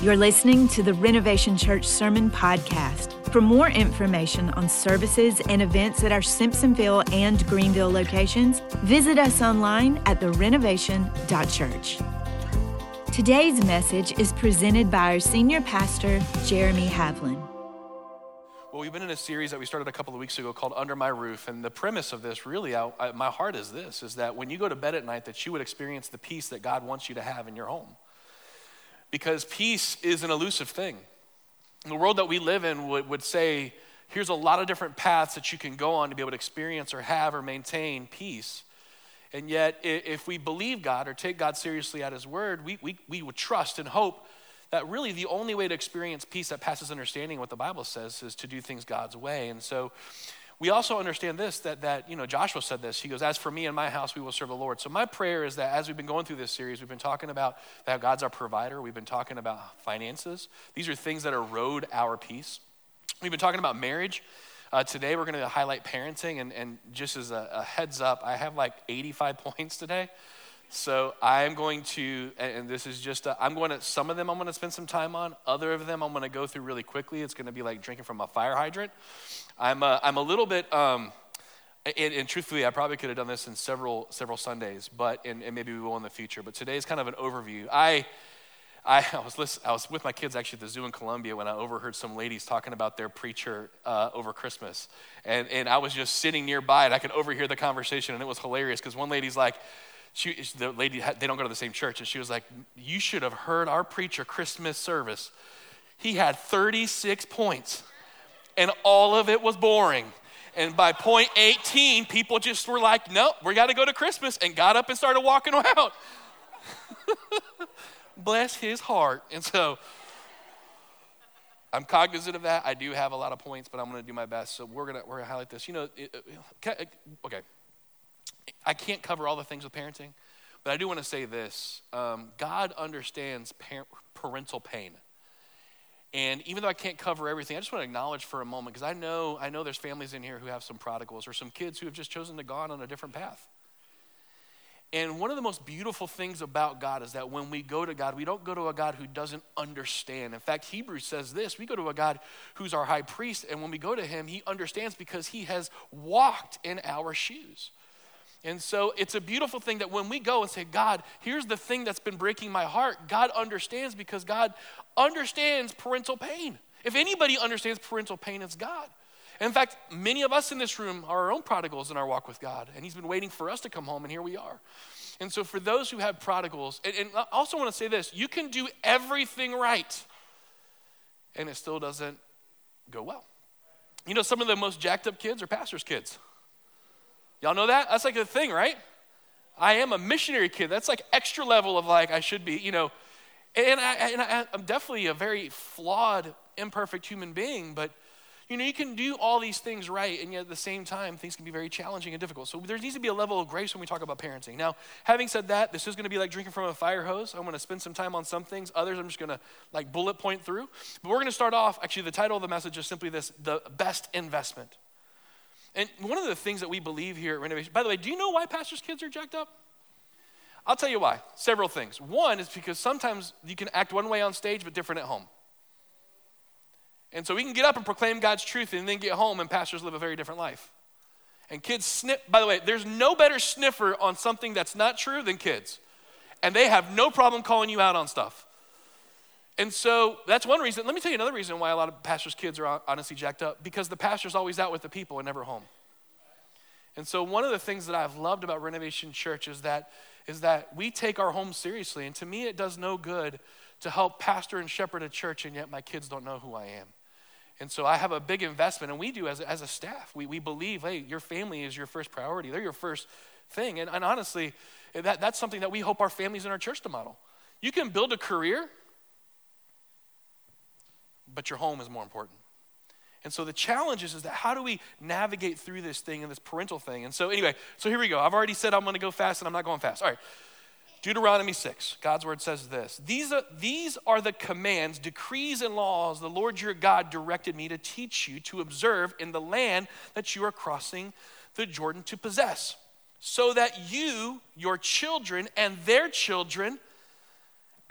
You're listening to the Renovation Church Sermon Podcast. For more information on services and events at our Simpsonville and Greenville locations, visit us online at therenovation.church. Today's message is presented by our senior pastor, Jeremy Havlin. Well, we've been in a series that we started a couple of weeks ago called Under My Roof, and the premise of this, really, I, I, my heart is this: is that when you go to bed at night, that you would experience the peace that God wants you to have in your home because peace is an elusive thing. The world that we live in would, would say, here's a lot of different paths that you can go on to be able to experience or have or maintain peace. And yet, if we believe God or take God seriously at His word, we, we, we would trust and hope that really the only way to experience peace that passes understanding, what the Bible says, is to do things God's way. And so, we also understand this that, that you know joshua said this. He goes as for me and my house we will serve the lord. So my prayer is that as we've been going through this series we've been talking about that god's our provider. We've been talking about finances. These are things that erode our peace. We've been talking about marriage. Uh, today we're going to highlight parenting and, and just as a, a heads up i have like 85 points today so I'm going to, and this is just, i am going to, some of them I'm going to spend some time on. Other of them I'm going to go through really quickly. It's going to be like drinking from a fire hydrant. I'm a, I'm a little bit, um, and, and, truthfully, I probably could have done this in several several Sundays, but and, and, maybe we will in the future. But today is kind of an overview. I, I, was I was with my kids actually at the zoo in Columbia when I overheard some ladies talking about their preacher uh, over Christmas, and and I was just sitting nearby and I could overhear the conversation, and it was hilarious because one lady's like. She, the lady, they don't go to the same church, and she was like, "You should have heard our preacher Christmas service. He had 36 points." and all of it was boring. And by point 18, people just were like, nope, we got to go to Christmas, and got up and started walking out. Bless his heart. And so I'm cognizant of that. I do have a lot of points, but I'm going to do my best. So we're going to we're gonna highlight this. You know, okay, I can't cover all the things with parenting, but I do want to say this um, God understands parent, parental pain. And even though I can't cover everything, I just want to acknowledge for a moment because I know I know there's families in here who have some prodigals or some kids who have just chosen to go on a different path. And one of the most beautiful things about God is that when we go to God, we don't go to a God who doesn't understand. In fact, Hebrews says this we go to a God who's our high priest, and when we go to him, he understands because he has walked in our shoes. And so it's a beautiful thing that when we go and say, God, here's the thing that's been breaking my heart, God understands because God understands parental pain. If anybody understands parental pain, it's God. In fact, many of us in this room are our own prodigals in our walk with God, and He's been waiting for us to come home, and here we are. And so, for those who have prodigals, and, and I also want to say this you can do everything right, and it still doesn't go well. You know, some of the most jacked up kids are pastors' kids. Y'all know that? That's like a thing, right? I am a missionary kid. That's like extra level of like I should be, you know. And, I, and I, I'm definitely a very flawed, imperfect human being, but you know, you can do all these things right, and yet at the same time, things can be very challenging and difficult. So there needs to be a level of grace when we talk about parenting. Now, having said that, this is going to be like drinking from a fire hose. I'm going to spend some time on some things. Others, I'm just going to like bullet point through. But we're going to start off. Actually, the title of the message is simply this: the best investment. And one of the things that we believe here at Renovation, by the way, do you know why pastors' kids are jacked up? I'll tell you why. Several things. One is because sometimes you can act one way on stage but different at home. And so we can get up and proclaim God's truth and then get home and pastors live a very different life. And kids sniff, by the way, there's no better sniffer on something that's not true than kids. And they have no problem calling you out on stuff. And so that's one reason. Let me tell you another reason why a lot of pastors' kids are honestly jacked up because the pastor's always out with the people and never home. And so one of the things that I've loved about Renovation Church is that is that we take our home seriously. And to me, it does no good to help pastor and shepherd a church, and yet my kids don't know who I am. And so I have a big investment, and we do as, as a staff. We, we believe, hey, your family is your first priority. They're your first thing. And, and honestly, that, that's something that we hope our families in our church to model. You can build a career but your home is more important. And so the challenge is, is that how do we navigate through this thing and this parental thing? And so anyway, so here we go. I've already said I'm going to go fast and I'm not going fast. All right. Deuteronomy 6, God's word says this these are, these are the commands, decrees, and laws the Lord your God directed me to teach you to observe in the land that you are crossing the Jordan to possess, so that you, your children, and their children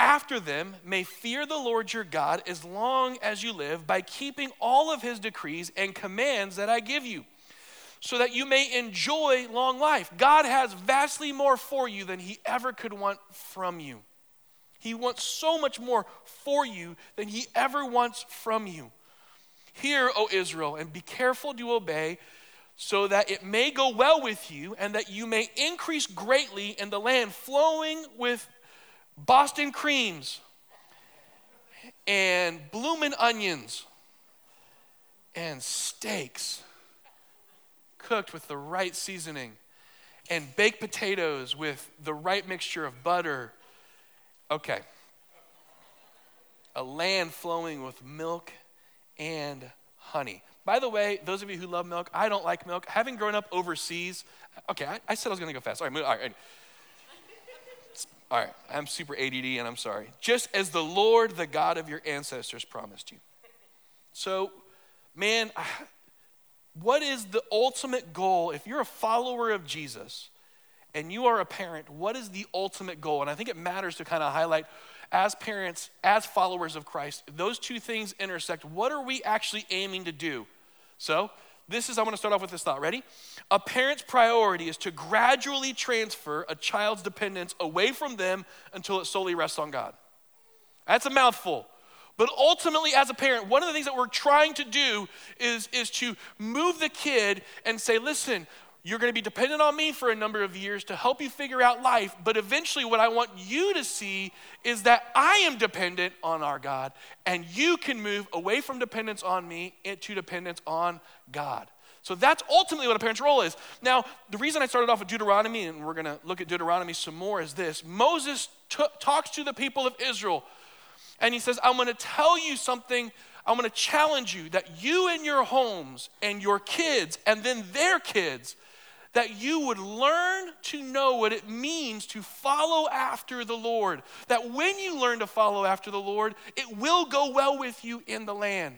after them may fear the Lord your God as long as you live by keeping all of his decrees and commands that I give you, so that you may enjoy long life. God has vastly more for you than he ever could want from you. He wants so much more for you than he ever wants from you. Hear, O Israel, and be careful to obey, so that it may go well with you, and that you may increase greatly in the land flowing with Boston creams and bloomin' onions and steaks cooked with the right seasoning and baked potatoes with the right mixture of butter. Okay. A land flowing with milk and honey. By the way, those of you who love milk, I don't like milk. Having grown up overseas, okay, I, I said I was going to go fast. All right, all right. All right, I'm super ADD and I'm sorry. Just as the Lord, the God of your ancestors, promised you. So, man, what is the ultimate goal? If you're a follower of Jesus and you are a parent, what is the ultimate goal? And I think it matters to kind of highlight as parents, as followers of Christ, those two things intersect. What are we actually aiming to do? So, this is, I want to start off with this thought. Ready? A parent's priority is to gradually transfer a child's dependence away from them until it solely rests on God. That's a mouthful. But ultimately, as a parent, one of the things that we're trying to do is, is to move the kid and say, listen, you're going to be dependent on me for a number of years to help you figure out life. But eventually, what I want you to see is that I am dependent on our God, and you can move away from dependence on me into dependence on God. So that's ultimately what a parent's role is. Now, the reason I started off with Deuteronomy, and we're going to look at Deuteronomy some more, is this Moses t- talks to the people of Israel, and he says, I'm going to tell you something. I'm going to challenge you that you and your homes and your kids and then their kids that you would learn to know what it means to follow after the Lord. That when you learn to follow after the Lord, it will go well with you in the land.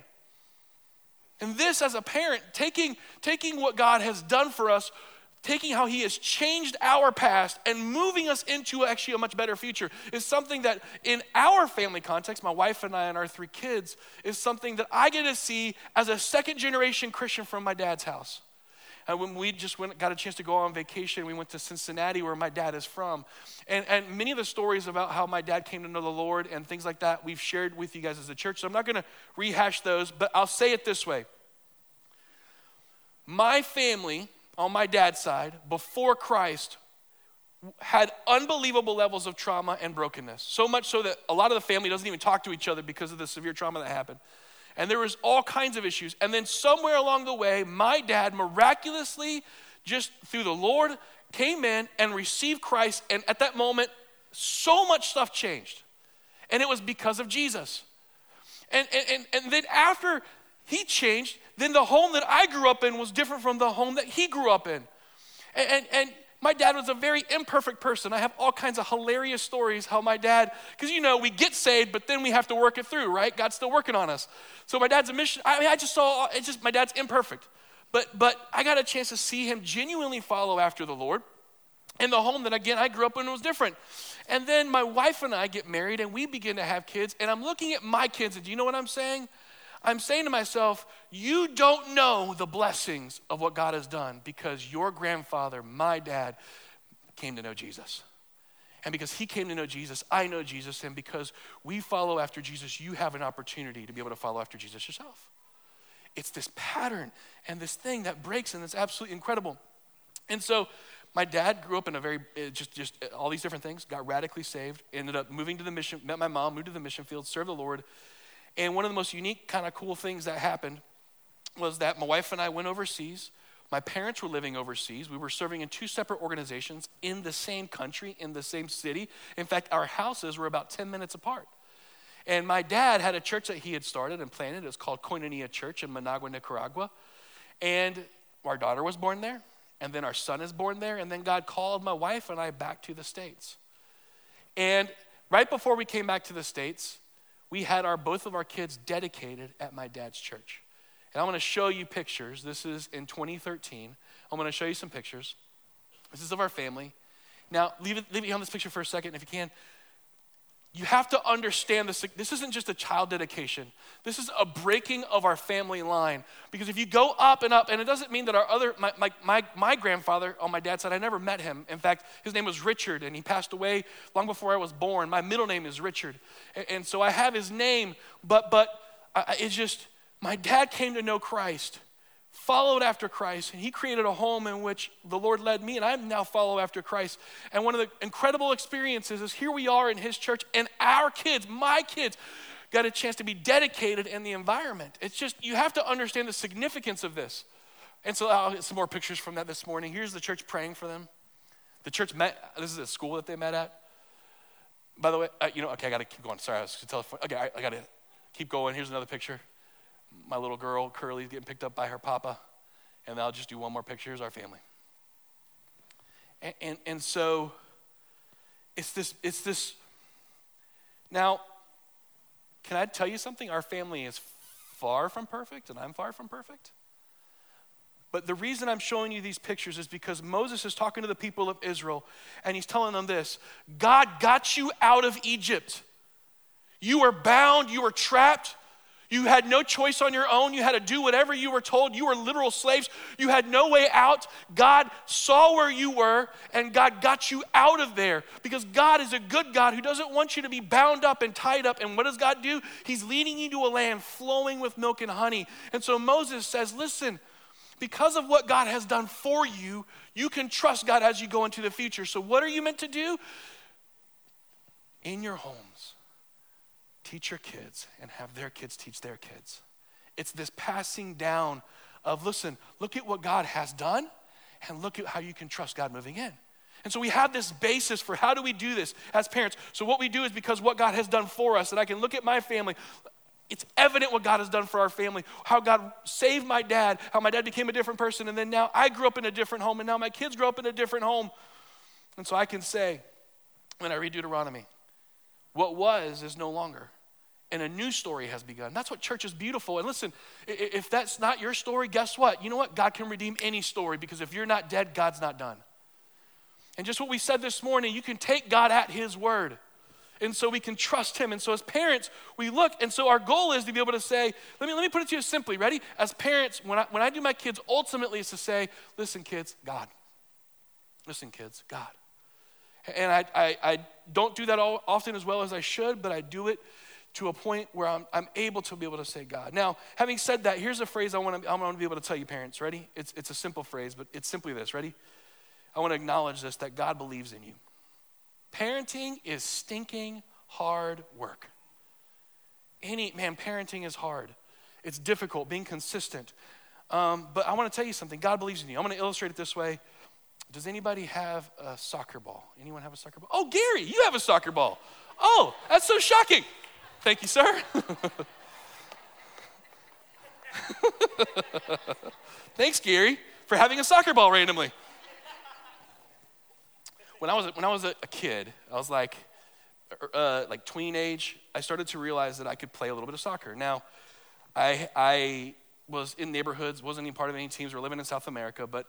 And this, as a parent, taking, taking what God has done for us, taking how He has changed our past and moving us into actually a much better future, is something that in our family context, my wife and I and our three kids, is something that I get to see as a second generation Christian from my dad's house. And when we just went, got a chance to go on vacation, we went to Cincinnati, where my dad is from. And, and many of the stories about how my dad came to know the Lord and things like that, we've shared with you guys as a church. So I'm not going to rehash those, but I'll say it this way My family on my dad's side, before Christ, had unbelievable levels of trauma and brokenness. So much so that a lot of the family doesn't even talk to each other because of the severe trauma that happened and there was all kinds of issues. And then somewhere along the way, my dad miraculously, just through the Lord, came in and received Christ. And at that moment, so much stuff changed. And it was because of Jesus. And, and, and then after he changed, then the home that I grew up in was different from the home that he grew up in. And, and, and my dad was a very imperfect person. I have all kinds of hilarious stories how my dad, because you know, we get saved, but then we have to work it through, right? God's still working on us. So my dad's a mission. I mean, I just saw, it's just, my dad's imperfect. But, but I got a chance to see him genuinely follow after the Lord. In the home that, again, I grew up in was different. And then my wife and I get married and we begin to have kids. And I'm looking at my kids, and do you know what I'm saying? I'm saying to myself, you don't know the blessings of what God has done because your grandfather, my dad, came to know Jesus. And because he came to know Jesus, I know Jesus. And because we follow after Jesus, you have an opportunity to be able to follow after Jesus yourself. It's this pattern and this thing that breaks, and it's absolutely incredible. And so, my dad grew up in a very uh, just just uh, all these different things. Got radically saved. Ended up moving to the mission. Met my mom. Moved to the mission field. Served the Lord. And one of the most unique, kind of cool things that happened was that my wife and I went overseas. My parents were living overseas. We were serving in two separate organizations in the same country, in the same city. In fact, our houses were about 10 minutes apart. And my dad had a church that he had started and planted. It was called Koinonia Church in Managua, Nicaragua. And our daughter was born there. And then our son is born there. And then God called my wife and I back to the States. And right before we came back to the States, we had our both of our kids dedicated at my dad's church. And I'm going to show you pictures. This is in 2013. I'm going to show you some pictures. This is of our family. Now, leave it, leave it on this picture for a second if you can. You have to understand this. This isn't just a child dedication. This is a breaking of our family line. Because if you go up and up, and it doesn't mean that our other, my, my, my, my grandfather on my dad's side, I never met him. In fact, his name was Richard, and he passed away long before I was born. My middle name is Richard. And, and so I have his name, but, but I, it's just, my dad came to know Christ followed after Christ, and he created a home in which the Lord led me, and I now follow after Christ. And one of the incredible experiences is here we are in his church, and our kids, my kids, got a chance to be dedicated in the environment. It's just, you have to understand the significance of this. And so I'll get some more pictures from that this morning. Here's the church praying for them. The church met, this is a school that they met at. By the way, uh, you know, okay, I gotta keep going. Sorry, I was gonna tell, okay, I, I gotta keep going. Here's another picture my little girl, Curly's getting picked up by her papa. And I'll just do one more picture. Here's our family. And, and, and so it's this, it's this. Now, can I tell you something? Our family is far from perfect, and I'm far from perfect. But the reason I'm showing you these pictures is because Moses is talking to the people of Israel, and he's telling them this God got you out of Egypt. You were bound, you were trapped, you had no choice on your own. You had to do whatever you were told. You were literal slaves. You had no way out. God saw where you were and God got you out of there because God is a good God who doesn't want you to be bound up and tied up. And what does God do? He's leading you to a land flowing with milk and honey. And so Moses says, Listen, because of what God has done for you, you can trust God as you go into the future. So, what are you meant to do? In your homes teach your kids and have their kids teach their kids. It's this passing down of listen, look at what God has done and look at how you can trust God moving in. And so we have this basis for how do we do this as parents. So what we do is because what God has done for us, and I can look at my family. It's evident what God has done for our family, how God saved my dad, how my dad became a different person, and then now I grew up in a different home, and now my kids grow up in a different home. And so I can say, when I read Deuteronomy, what was is no longer and a new story has begun. That's what church is beautiful. And listen, if that's not your story, guess what? You know what? God can redeem any story because if you're not dead, God's not done. And just what we said this morning, you can take God at His word. And so we can trust Him. And so as parents, we look, and so our goal is to be able to say, let me, let me put it to you simply, ready? As parents, when I, when I do my kids, ultimately is to say, listen, kids, God. Listen, kids, God. And I, I, I don't do that all, often as well as I should, but I do it to a point where I'm, I'm able to be able to say God. Now, having said that, here's a phrase I want to, I want to be able to tell you, parents. Ready? It's, it's a simple phrase, but it's simply this. Ready? I want to acknowledge this that God believes in you. Parenting is stinking hard work. Any, man, parenting is hard. It's difficult, being consistent. Um, but I want to tell you something God believes in you. I'm going to illustrate it this way. Does anybody have a soccer ball? Anyone have a soccer ball? Oh, Gary, you have a soccer ball. Oh, that's so shocking. Thank you, sir. Thanks, Gary, for having a soccer ball randomly. When I was, when I was a, kid, I was like, er, uh, like tween age, I started to realize that I could play a little bit of soccer. Now, I, I was in neighborhoods, wasn't even part of any teams, we were living in South America, but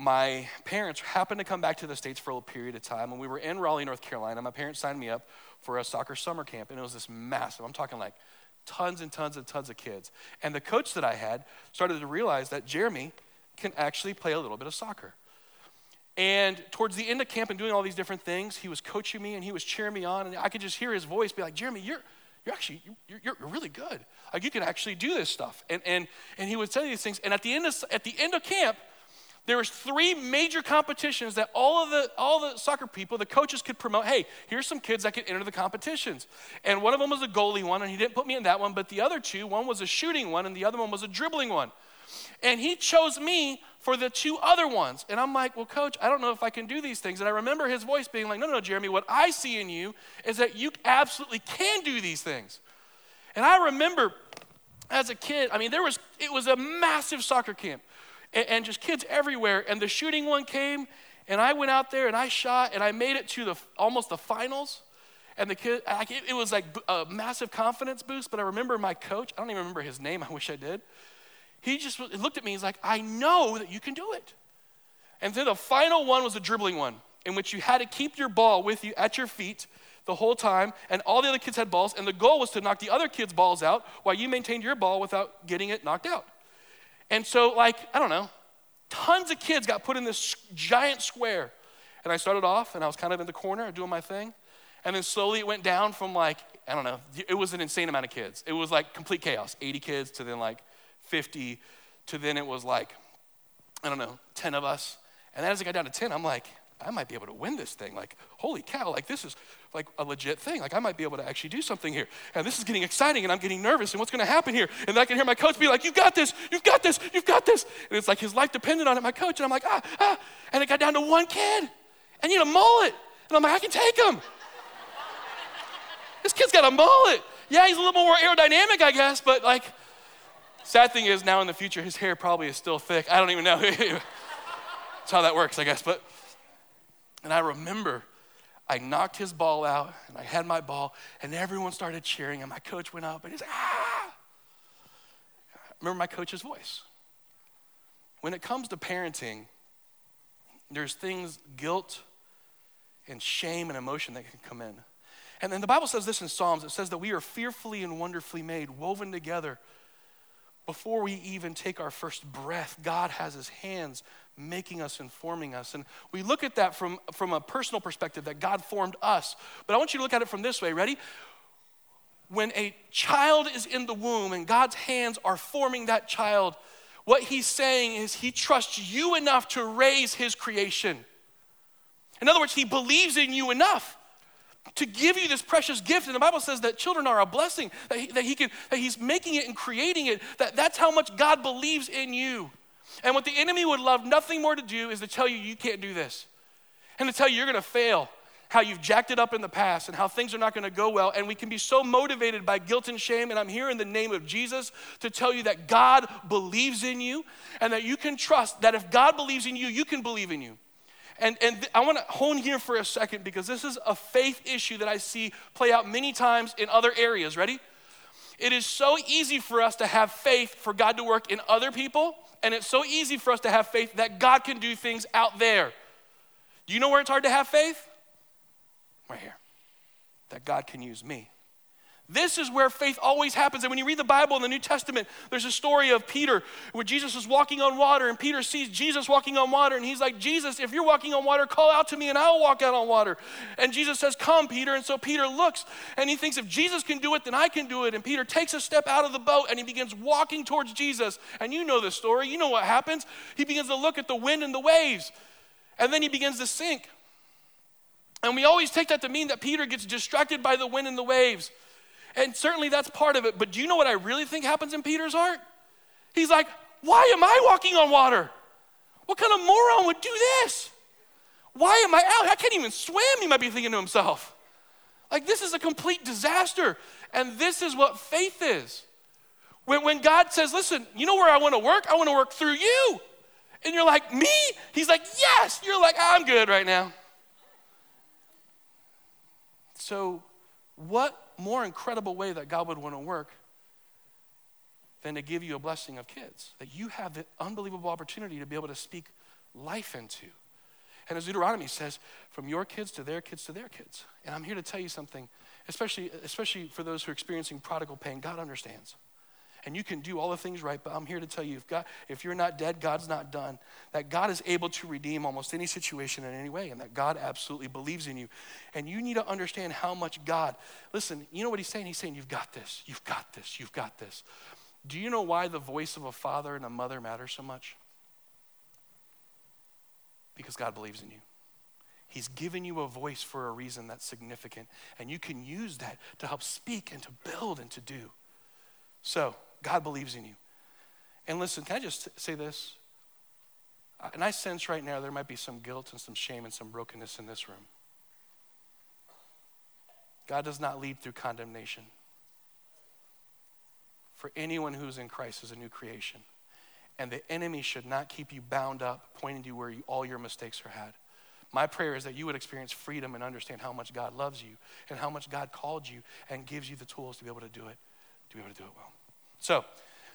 my parents happened to come back to the States for a period of time, and we were in Raleigh, North Carolina. My parents signed me up for a soccer summer camp, and it was this massive, I'm talking like tons and tons and tons of kids. And the coach that I had started to realize that Jeremy can actually play a little bit of soccer. And towards the end of camp and doing all these different things, he was coaching me and he was cheering me on, and I could just hear his voice be like, Jeremy, you're you're actually you're, you're, really good like you can actually do this stuff and and and he would you these things and at the end of at the end of camp there was three major competitions that all of the all the soccer people the coaches could promote hey here's some kids that could enter the competitions. And one of them was a goalie one and he didn't put me in that one but the other two one was a shooting one and the other one was a dribbling one. And he chose me for the two other ones. And i'm like well coach i don't know if i can do these things. And i remember his voice being like no no no jeremy what i see in you is that you absolutely can do these things. And i remember as a kid i mean there was it was a massive soccer camp and, and just kids everywhere. And the shooting one came, and I went out there and I shot, and I made it to the almost the finals. And the kid, it was like a massive confidence boost. But I remember my coach. I don't even remember his name. I wish I did. He just looked at me. He's like, "I know that you can do it." And then the final one was a dribbling one, in which you had to keep your ball with you at your feet the whole time, and all the other kids had balls, and the goal was to knock the other kids' balls out while you maintained your ball without getting it knocked out. And so, like, I don't know, tons of kids got put in this giant square. And I started off, and I was kind of in the corner doing my thing. And then slowly it went down from like, I don't know, it was an insane amount of kids. It was like complete chaos 80 kids to then like 50 to then it was like, I don't know, 10 of us. And then as it got down to 10, I'm like, I might be able to win this thing. Like, holy cow, like this is like a legit thing. Like, I might be able to actually do something here. And this is getting exciting, and I'm getting nervous. And what's going to happen here? And I can hear my coach be like, You got this, you've got this, you've got this. And it's like his life depended on it, my coach. And I'm like, Ah, ah. And it got down to one kid. And you know, mullet. And I'm like, I can take him. this kid's got a mullet. Yeah, he's a little more aerodynamic, I guess, but like, sad thing is now in the future, his hair probably is still thick. I don't even know. That's how that works, I guess. But and I remember I knocked his ball out and I had my ball and everyone started cheering and my coach went up and he's ah! Remember my coach's voice. When it comes to parenting, there's things, guilt and shame and emotion that can come in. And then the Bible says this in Psalms it says that we are fearfully and wonderfully made, woven together. Before we even take our first breath, God has his hands making us and forming us. And we look at that from, from a personal perspective that God formed us. But I want you to look at it from this way. Ready? When a child is in the womb and God's hands are forming that child, what he's saying is he trusts you enough to raise his creation. In other words, he believes in you enough to give you this precious gift. And the Bible says that children are a blessing, that, he, that, he can, that he's making it and creating it, that that's how much God believes in you. And what the enemy would love nothing more to do is to tell you you can't do this and to tell you you're going to fail, how you've jacked it up in the past and how things are not going to go well. And we can be so motivated by guilt and shame. And I'm here in the name of Jesus to tell you that God believes in you and that you can trust that if God believes in you, you can believe in you. And, and I want to hone here for a second because this is a faith issue that I see play out many times in other areas. Ready? It is so easy for us to have faith for God to work in other people, and it's so easy for us to have faith that God can do things out there. Do you know where it's hard to have faith? Right here. That God can use me. This is where faith always happens. And when you read the Bible in the New Testament, there's a story of Peter where Jesus is walking on water, and Peter sees Jesus walking on water, and he's like, Jesus, if you're walking on water, call out to me and I'll walk out on water. And Jesus says, Come, Peter. And so Peter looks and he thinks, if Jesus can do it, then I can do it. And Peter takes a step out of the boat and he begins walking towards Jesus. And you know the story, you know what happens. He begins to look at the wind and the waves, and then he begins to sink. And we always take that to mean that Peter gets distracted by the wind and the waves. And certainly that's part of it. But do you know what I really think happens in Peter's heart? He's like, why am I walking on water? What kind of moron would do this? Why am I out? I can't even swim, he might be thinking to himself. Like, this is a complete disaster. And this is what faith is. When, when God says, listen, you know where I want to work? I want to work through you. And you're like, me? He's like, yes. You're like, I'm good right now. So, what more incredible way that God would want to work than to give you a blessing of kids that you have the unbelievable opportunity to be able to speak life into. And as Deuteronomy says, from your kids to their kids to their kids. And I'm here to tell you something, especially, especially for those who are experiencing prodigal pain, God understands and you can do all the things right, but I'm here to tell you if, God, if you're not dead, God's not done. That God is able to redeem almost any situation in any way, and that God absolutely believes in you. And you need to understand how much God, listen, you know what He's saying? He's saying, You've got this, you've got this, you've got this. Do you know why the voice of a father and a mother matters so much? Because God believes in you. He's given you a voice for a reason that's significant, and you can use that to help speak and to build and to do. So, God believes in you. And listen, can I just say this? Uh, and I sense right now there might be some guilt and some shame and some brokenness in this room. God does not lead through condemnation. For anyone who's in Christ is a new creation. And the enemy should not keep you bound up, pointing to where you, all your mistakes are had. My prayer is that you would experience freedom and understand how much God loves you and how much God called you and gives you the tools to be able to do it, to be able to do it well. So,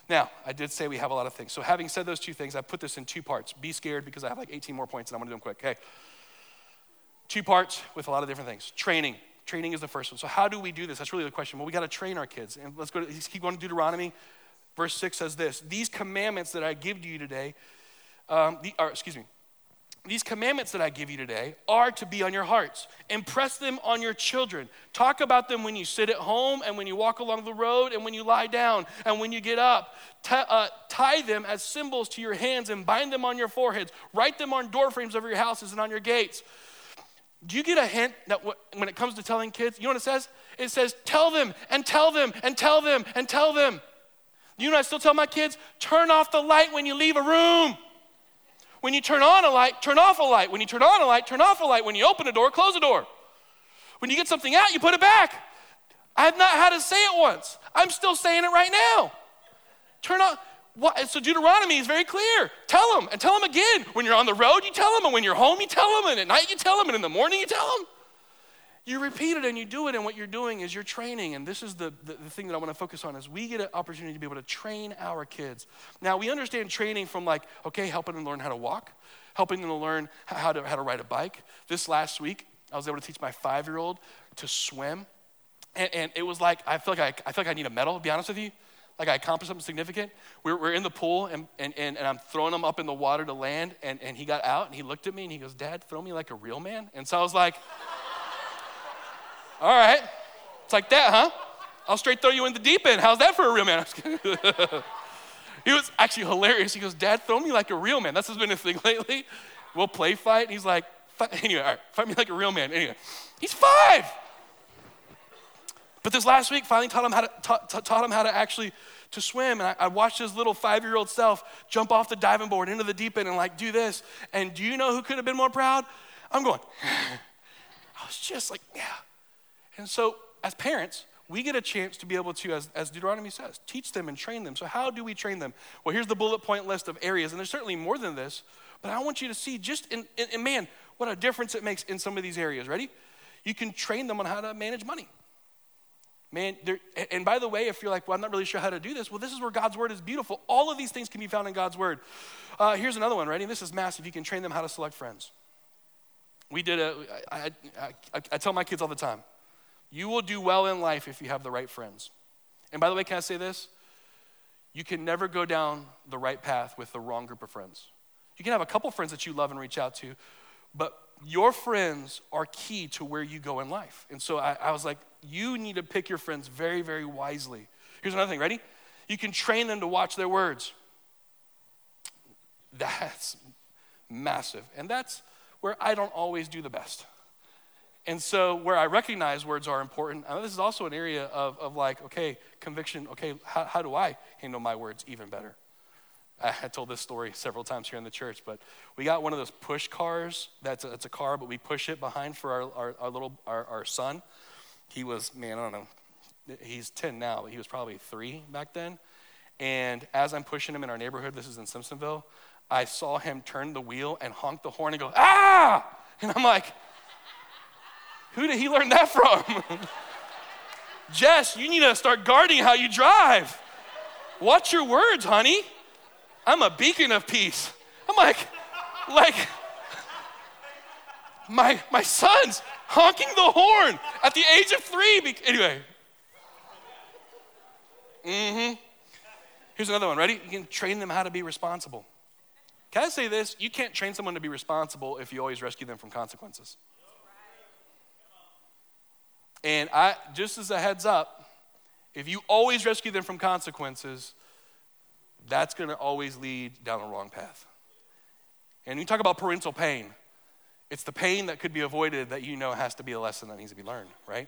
now, I did say we have a lot of things. So, having said those two things, I put this in two parts. Be scared because I have like 18 more points and I'm gonna do them quick. Okay. Two parts with a lot of different things. Training. training is the first one. So, how do we do this? That's really the question. Well, we got to train our kids. And let's go to, keep going to Deuteronomy. Verse 6 says this These commandments that I give to you today, um, the, or, excuse me, these commandments that I give you today are to be on your hearts. Impress them on your children. Talk about them when you sit at home and when you walk along the road and when you lie down and when you get up. T- uh, tie them as symbols to your hands and bind them on your foreheads. Write them on doorframes of your houses and on your gates. Do you get a hint that when it comes to telling kids, you know what it says? It says, tell them and tell them and tell them and tell them. You know, I still tell my kids, turn off the light when you leave a room. When you turn on a light, turn off a light. When you turn on a light, turn off a light. When you open a door, close a door. When you get something out, you put it back. I have not had to say it once. I'm still saying it right now. Turn on. What? So Deuteronomy is very clear. Tell them and tell them again. When you're on the road, you tell them, and when you're home, you tell them, and at night you tell them, and in the morning you tell them. You repeat it and you do it, and what you're doing is you're training. And this is the, the, the, thing that I want to focus on is we get an opportunity to be able to train our kids. Now we understand training from like, okay, helping them learn how to walk, helping them to learn how to, how to ride a bike. This last week, I was able to teach my five-year-old to swim. And, and, it was like, I feel like I, I feel like I need a medal, to be honest with you. Like I accomplished something significant. We're, we're in the pool and, and, and, and I'm throwing him up in the water to land. And, and he got out and he looked at me and he goes, Dad, throw me like a real man. And so I was like, all right. It's like that, huh? I'll straight throw you in the deep end. How's that for a real man? he was actually hilarious. He goes, Dad, throw me like a real man. That's been a thing lately. We'll play fight. And he's like, anyway, all right, fight me like a real man. Anyway, he's five. But this last week, finally taught him how to, ta- taught him how to actually to swim. And I, I watched his little five-year-old self jump off the diving board into the deep end and like do this. And do you know who could have been more proud? I'm going, I was just like, yeah, and so, as parents, we get a chance to be able to, as, as Deuteronomy says, teach them and train them. So, how do we train them? Well, here's the bullet point list of areas, and there's certainly more than this, but I want you to see just in, in, in man, what a difference it makes in some of these areas. Ready? You can train them on how to manage money. Man, and by the way, if you're like, well, I'm not really sure how to do this, well, this is where God's word is beautiful. All of these things can be found in God's word. Uh, here's another one, ready? This is massive. You can train them how to select friends. We did a, I, I, I, I tell my kids all the time, you will do well in life if you have the right friends. And by the way, can I say this? You can never go down the right path with the wrong group of friends. You can have a couple friends that you love and reach out to, but your friends are key to where you go in life. And so I, I was like, you need to pick your friends very, very wisely. Here's another thing, ready? You can train them to watch their words. That's massive. And that's where I don't always do the best. And so, where I recognize words are important, this is also an area of, of like, okay, conviction, okay, how, how do I handle my words even better? I, I told this story several times here in the church, but we got one of those push cars. That's a, a car, but we push it behind for our, our, our little, our, our son. He was, man, I don't know, he's 10 now, but he was probably three back then. And as I'm pushing him in our neighborhood, this is in Simpsonville, I saw him turn the wheel and honk the horn and go, ah! And I'm like, who did he learn that from? Jess, you need to start guarding how you drive. Watch your words, honey. I'm a beacon of peace. I'm like, like, my, my son's honking the horn at the age of three. Be- anyway. Mm-hmm. Here's another one. Ready? You can train them how to be responsible. Can I say this? You can't train someone to be responsible if you always rescue them from consequences. And I, just as a heads up, if you always rescue them from consequences, that's going to always lead down the wrong path. And you talk about parental pain, it's the pain that could be avoided that you know has to be a lesson that needs to be learned, right?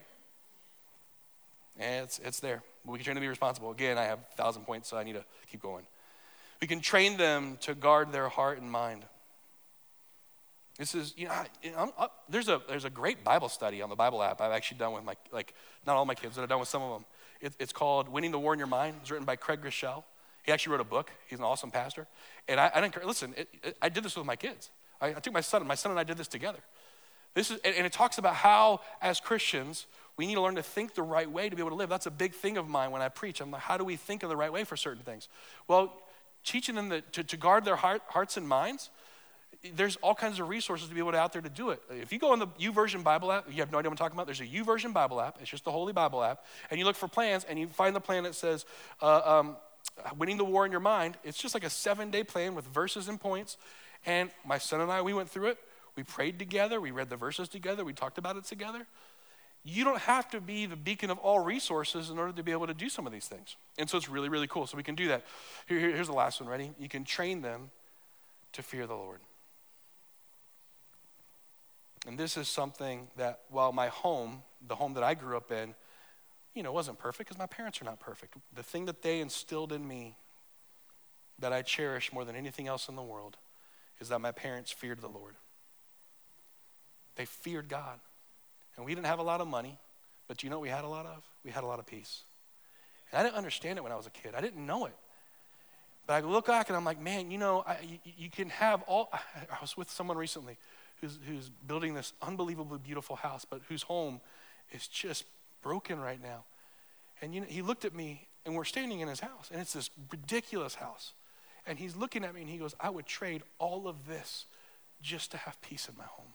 And it's, it's there. We can train them to be responsible. Again, I have a thousand points, so I need to keep going. We can train them to guard their heart and mind. This is, you know, I, I, there's, a, there's a great Bible study on the Bible app I've actually done with my, like, not all my kids, but I've done with some of them. It, it's called Winning the War in Your Mind. It's written by Craig Groeschel. He actually wrote a book. He's an awesome pastor. And I, I didn't, listen, it, it, I did this with my kids. I, I, took my son, my son and I did this together. This is, and, and it talks about how, as Christians, we need to learn to think the right way to be able to live. That's a big thing of mine when I preach. I'm like, how do we think in the right way for certain things? Well, teaching them that, to, to guard their heart, hearts and minds there's all kinds of resources to be able to out there to do it. If you go on the YouVersion Bible app, you have no idea what I'm talking about. There's a YouVersion Bible app. It's just the Holy Bible app, and you look for plans, and you find the plan that says uh, um, "Winning the War in Your Mind." It's just like a seven-day plan with verses and points. And my son and I, we went through it. We prayed together. We read the verses together. We talked about it together. You don't have to be the beacon of all resources in order to be able to do some of these things. And so it's really, really cool. So we can do that. Here, here's the last one. Ready? You can train them to fear the Lord. And this is something that, while my home, the home that I grew up in, you know, wasn't perfect because my parents are not perfect. The thing that they instilled in me that I cherish more than anything else in the world is that my parents feared the Lord. They feared God. And we didn't have a lot of money, but you know what we had a lot of? We had a lot of peace. And I didn't understand it when I was a kid, I didn't know it. But I look back and I'm like, man, you know, I, you, you, can have all. I was with someone recently who's, who's building this unbelievably beautiful house, but whose home is just broken right now. And you know, he looked at me, and we're standing in his house, and it's this ridiculous house. And he's looking at me, and he goes, I would trade all of this just to have peace in my home.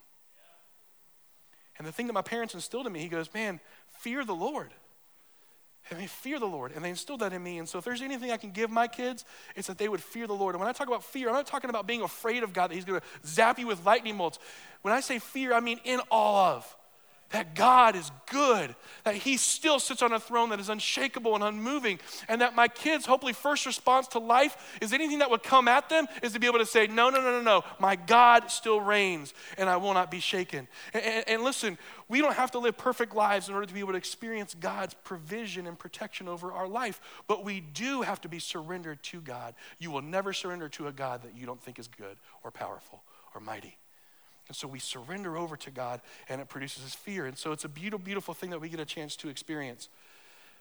And the thing that my parents instilled in me, he goes, man, fear the Lord. And they fear the Lord, and they instilled that in me. And so, if there's anything I can give my kids, it's that they would fear the Lord. And when I talk about fear, I'm not talking about being afraid of God, that He's going to zap you with lightning bolts. When I say fear, I mean in awe of that God is good, that He still sits on a throne that is unshakable and unmoving, and that my kids' hopefully first response to life is anything that would come at them is to be able to say, No, no, no, no, no, my God still reigns and I will not be shaken. And, and, and listen, we don't have to live perfect lives in order to be able to experience God's provision and protection over our life, but we do have to be surrendered to God. You will never surrender to a God that you don't think is good or powerful or mighty. And so we surrender over to God and it produces this fear. And so it's a beautiful, beautiful thing that we get a chance to experience.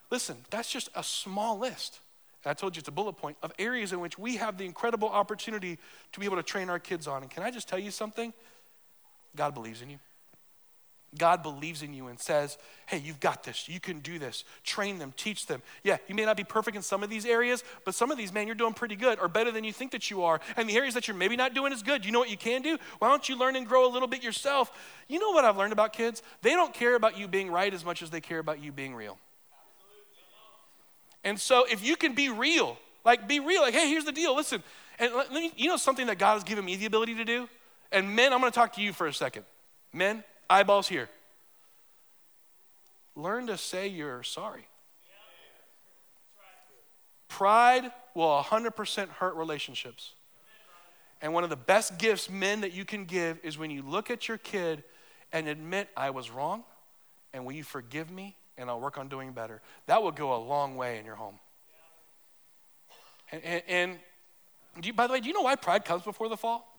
Listen, that's just a small list. I told you it's a bullet point of areas in which we have the incredible opportunity to be able to train our kids on. And can I just tell you something? God believes in you. God believes in you and says, hey, you've got this. You can do this. Train them, teach them. Yeah, you may not be perfect in some of these areas, but some of these, man, you're doing pretty good or better than you think that you are. And the areas that you're maybe not doing as good, you know what you can do? Why don't you learn and grow a little bit yourself? You know what I've learned about kids? They don't care about you being right as much as they care about you being real. And so if you can be real, like be real, like, hey, here's the deal. Listen, and let me, you know something that God has given me the ability to do? And men, I'm going to talk to you for a second. Men, eyeballs here. Learn to say you're sorry. Pride will 100% hurt relationships. And one of the best gifts, men, that you can give is when you look at your kid and admit, I was wrong, and will you forgive me, and I'll work on doing better. That will go a long way in your home. And, and, and you, by the way, do you know why pride comes before the fall?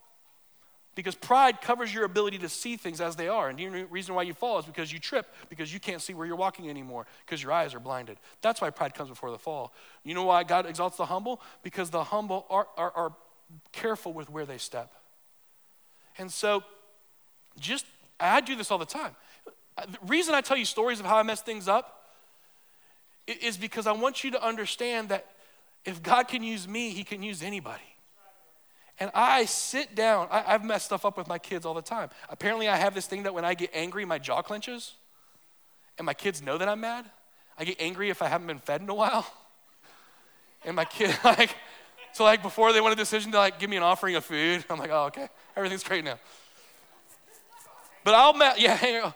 Because pride covers your ability to see things as they are. And the reason why you fall is because you trip, because you can't see where you're walking anymore, because your eyes are blinded. That's why pride comes before the fall. You know why God exalts the humble? Because the humble are, are, are careful with where they step. And so, just, I do this all the time. Uh, the reason I tell you stories of how I mess things up is because I want you to understand that if God can use me, He can use anybody. And I sit down. I, have messed stuff up with my kids all the time. Apparently, I have this thing that when I get angry, my jaw clenches. And my kids know that I'm mad. I get angry if I haven't been fed in a while. And my kid, like, so like before they want a decision to like give me an offering of food, I'm like, oh, okay, everything's great now. But I'll, me- yeah,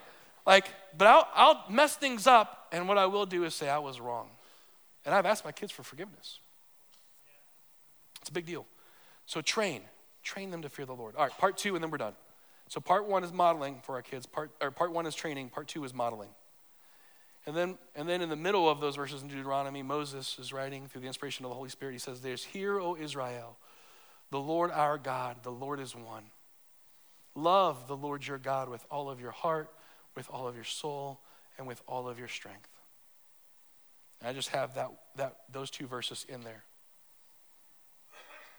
like, but I'll, I'll mess things up. And what I will do is say I was wrong. And I've asked my kids for forgiveness. It's a big deal. So train, train them to fear the Lord. All right, part two, and then we're done. So part one is modeling for our kids. Part or part one is training. Part two is modeling. And then, and then in the middle of those verses in Deuteronomy, Moses is writing through the inspiration of the Holy Spirit. He says, There's Hear, O Israel, the Lord our God, the Lord is one. Love the Lord your God with all of your heart, with all of your soul, and with all of your strength. And I just have that, that, those two verses in there.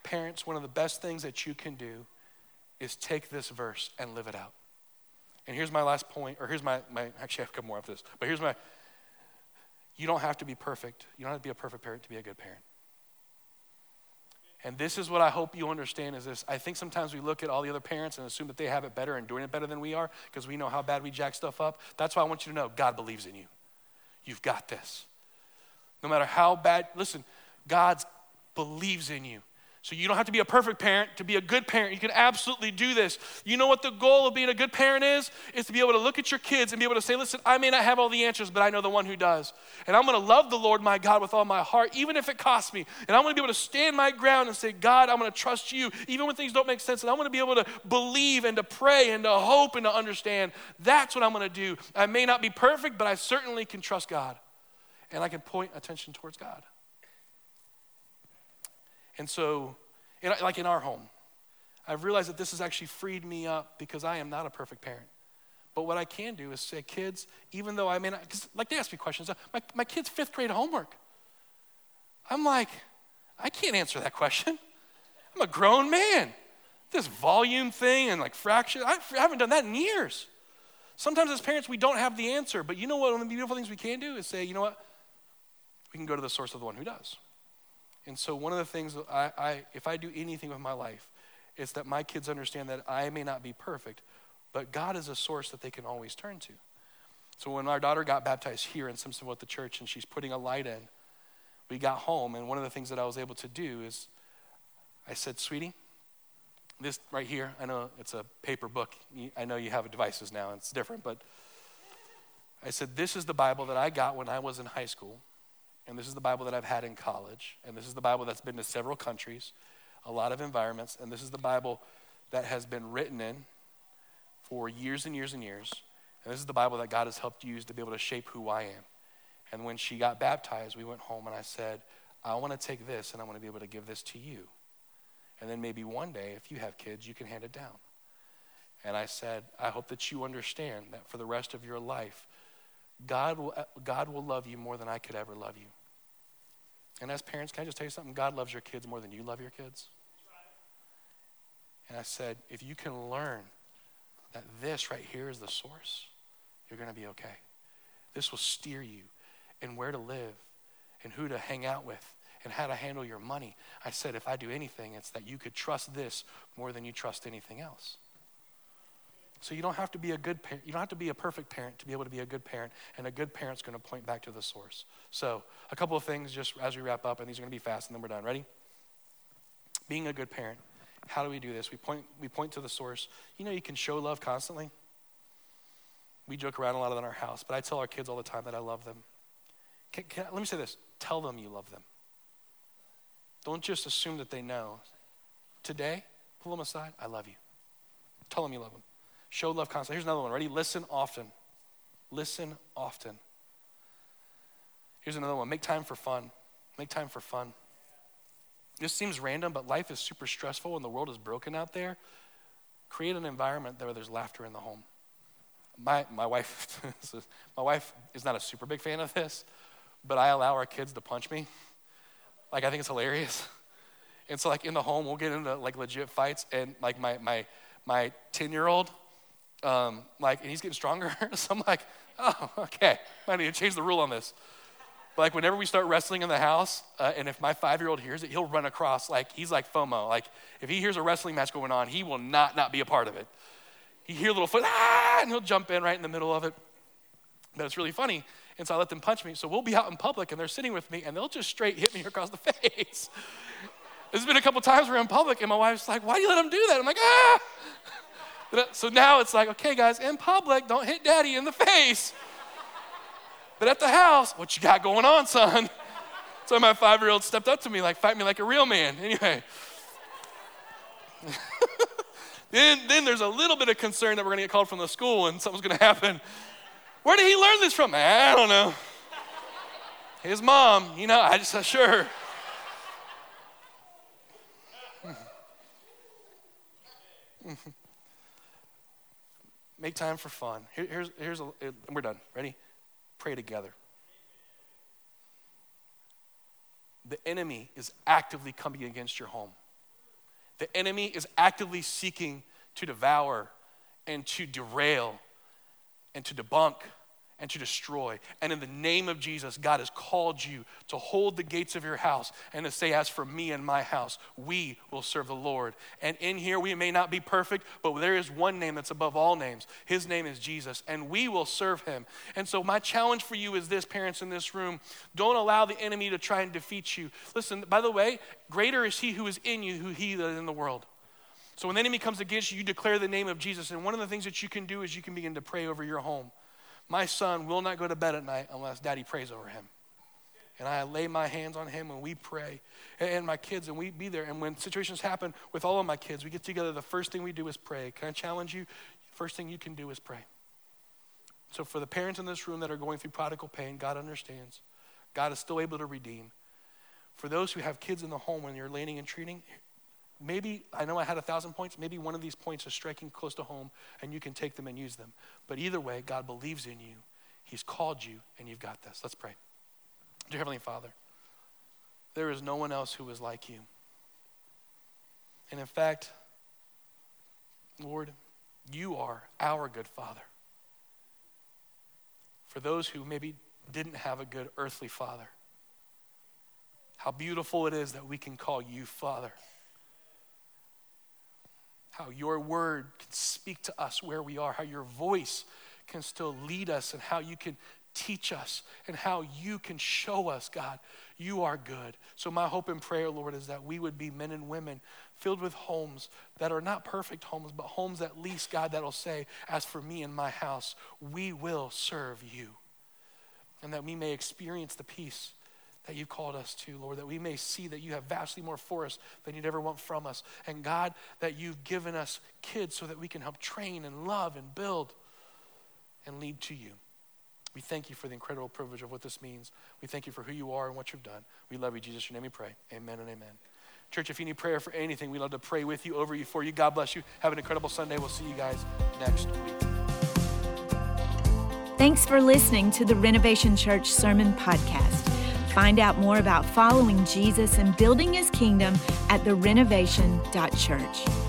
Parents, one of the best things that you can do is take this verse and live it out. And here's my last point, or here's my, my actually, I have a couple more after this, but here's my you don't have to be perfect. You don't have to be a perfect parent to be a good parent. And this is what I hope you understand is this. I think sometimes we look at all the other parents and assume that they have it better and doing it better than we are because we know how bad we jack stuff up. That's why I want you to know God believes in you. You've got this. No matter how bad, listen, God believes in you. So you don't have to be a perfect parent to be a good parent. You can absolutely do this. You know what the goal of being a good parent is? Is to be able to look at your kids and be able to say, listen, I may not have all the answers, but I know the one who does. And I'm going to love the Lord my God with all my heart, even if it costs me. And I'm going to be able to stand my ground and say, God, I'm going to trust you, even when things don't make sense. And I'm going to be able to believe and to pray and to hope and to understand. That's what I'm going to do. I may not be perfect, but I certainly can trust God. And I can point attention towards God. And so, in, like in our home, I've realized that this has actually freed me up because I am not a perfect parent. But what I can do is say, kids, even though I may not, because like they ask me questions, uh, my, my kid's fifth grade homework. I'm like, I can't answer that question. I'm a grown man. This volume thing and like fraction, I haven't done that in years. Sometimes as parents, we don't have the answer, but you know what? One of the beautiful things we can do is say, you know what? We can go to the source of the one who does. And so, one of the things I, I, if I do anything with my life, it's that my kids understand that I may not be perfect, but God is a source that they can always turn to. So, when our daughter got baptized here in Simpsonville at the church and she's putting a light in, we got home, and one of the things that I was able to do is I said, Sweetie, this right here, I know it's a paper book. I know you have devices now, and it's different, but I said, This is the Bible that I got when I was in high school and this is the Bible that I've had in college, and this is the Bible that's been to several countries, a lot of environments, and this is the Bible that has been written in for years and years and years. And this is the Bible that God has helped use to be able to shape who I am. And when she got baptized, we went home and I said, I want to take this and I want to be able to give this to you. And then maybe one day, if you have kids, you can hand it down. And I said, I hope that you understand that for the rest of your life, God will, God will love you more than I could ever love you. And as parents, can I just tell you something? God loves your kids more than you love your kids. And I said, if you can learn that this right here is the source, you're going to be okay. This will steer you and where to live and who to hang out with and how to handle your money. I said, if I do anything, it's that you could trust this more than you trust anything else. So you don't have to be a good parent. You don't have to be a perfect parent to be able to be a good parent. And a good parent's going to point back to the source. So a couple of things just as we wrap up, and these are going to be fast, and then we're done. Ready? Being a good parent. How do we do this? We point, we point to the source. You know, you can show love constantly. We joke around a lot in our house, but I tell our kids all the time that I love them. Can, can, let me say this tell them you love them. Don't just assume that they know. Today, pull them aside. I love you. Tell them you love them. Show love constantly. Here's another one. Ready? Listen often. Listen often. Here's another one. Make time for fun. Make time for fun. This seems random, but life is super stressful and the world is broken out there. Create an environment where there's laughter in the home. My, my, wife, my wife is not a super big fan of this, but I allow our kids to punch me. Like, I think it's hilarious. And so, like, in the home, we'll get into like legit fights, and like my, my, my 10 year old um, like, and he's getting stronger. so I'm like, oh, okay, I need to change the rule on this. But like, whenever we start wrestling in the house, uh, and if my five year old hears it, he'll run across. Like, he's like FOMO. Like, if he hears a wrestling match going on, he will not not be a part of it. He hear little foot, ah, and he'll jump in right in the middle of it. But it's really funny. And so I let them punch me. So we'll be out in public, and they're sitting with me, and they'll just straight hit me across the face. There's been a couple times we're in public, and my wife's like, why do you let him do that? I'm like, ah. So now it's like, okay, guys, in public, don't hit daddy in the face. But at the house, what you got going on, son? So my five year old stepped up to me, like, fight me like a real man. Anyway. then, then there's a little bit of concern that we're going to get called from the school and something's going to happen. Where did he learn this from? I don't know. His mom, you know, I just, uh, sure. Make time for fun. Here, here's, here's a, we're done. Ready? Pray together. The enemy is actively coming against your home. The enemy is actively seeking to devour and to derail and to debunk and to destroy. And in the name of Jesus, God has called you to hold the gates of your house and to say, As for me and my house, we will serve the Lord. And in here, we may not be perfect, but there is one name that's above all names. His name is Jesus, and we will serve him. And so, my challenge for you is this, parents in this room don't allow the enemy to try and defeat you. Listen, by the way, greater is he who is in you who he that is in the world. So when the enemy comes against you, you declare the name of Jesus. And one of the things that you can do is you can begin to pray over your home. My son will not go to bed at night unless daddy prays over him. And I lay my hands on him and we pray. And my kids, and we be there. And when situations happen with all of my kids, we get together. The first thing we do is pray. Can I challenge you? First thing you can do is pray. So, for the parents in this room that are going through prodigal pain, God understands. God is still able to redeem. For those who have kids in the home when you're laning and treating, maybe, I know I had a thousand points, maybe one of these points is striking close to home and you can take them and use them. But either way, God believes in you, He's called you, and you've got this. Let's pray. Dear Heavenly Father, there is no one else who is like you. And in fact, Lord, you are our good Father. For those who maybe didn't have a good earthly father, how beautiful it is that we can call you Father how your word can speak to us where we are, how your voice can still lead us, and how you can teach us, and how you can show us, God, you are good. So, my hope and prayer, Lord, is that we would be men and women filled with homes that are not perfect homes, but homes at least, God, that'll say, As for me and my house, we will serve you. And that we may experience the peace that you've called us to, Lord, that we may see that you have vastly more for us than you'd ever want from us. And God, that you've given us kids so that we can help train and love and build and lead to you. We thank you for the incredible privilege of what this means. We thank you for who you are and what you've done. We love you, Jesus. Your name we pray. Amen and amen. Church, if you need prayer for anything, we love to pray with you, over you, for you. God bless you. Have an incredible Sunday. We'll see you guys next week. Thanks for listening to the Renovation Church Sermon Podcast. Find out more about following Jesus and building his kingdom at therenovation.church.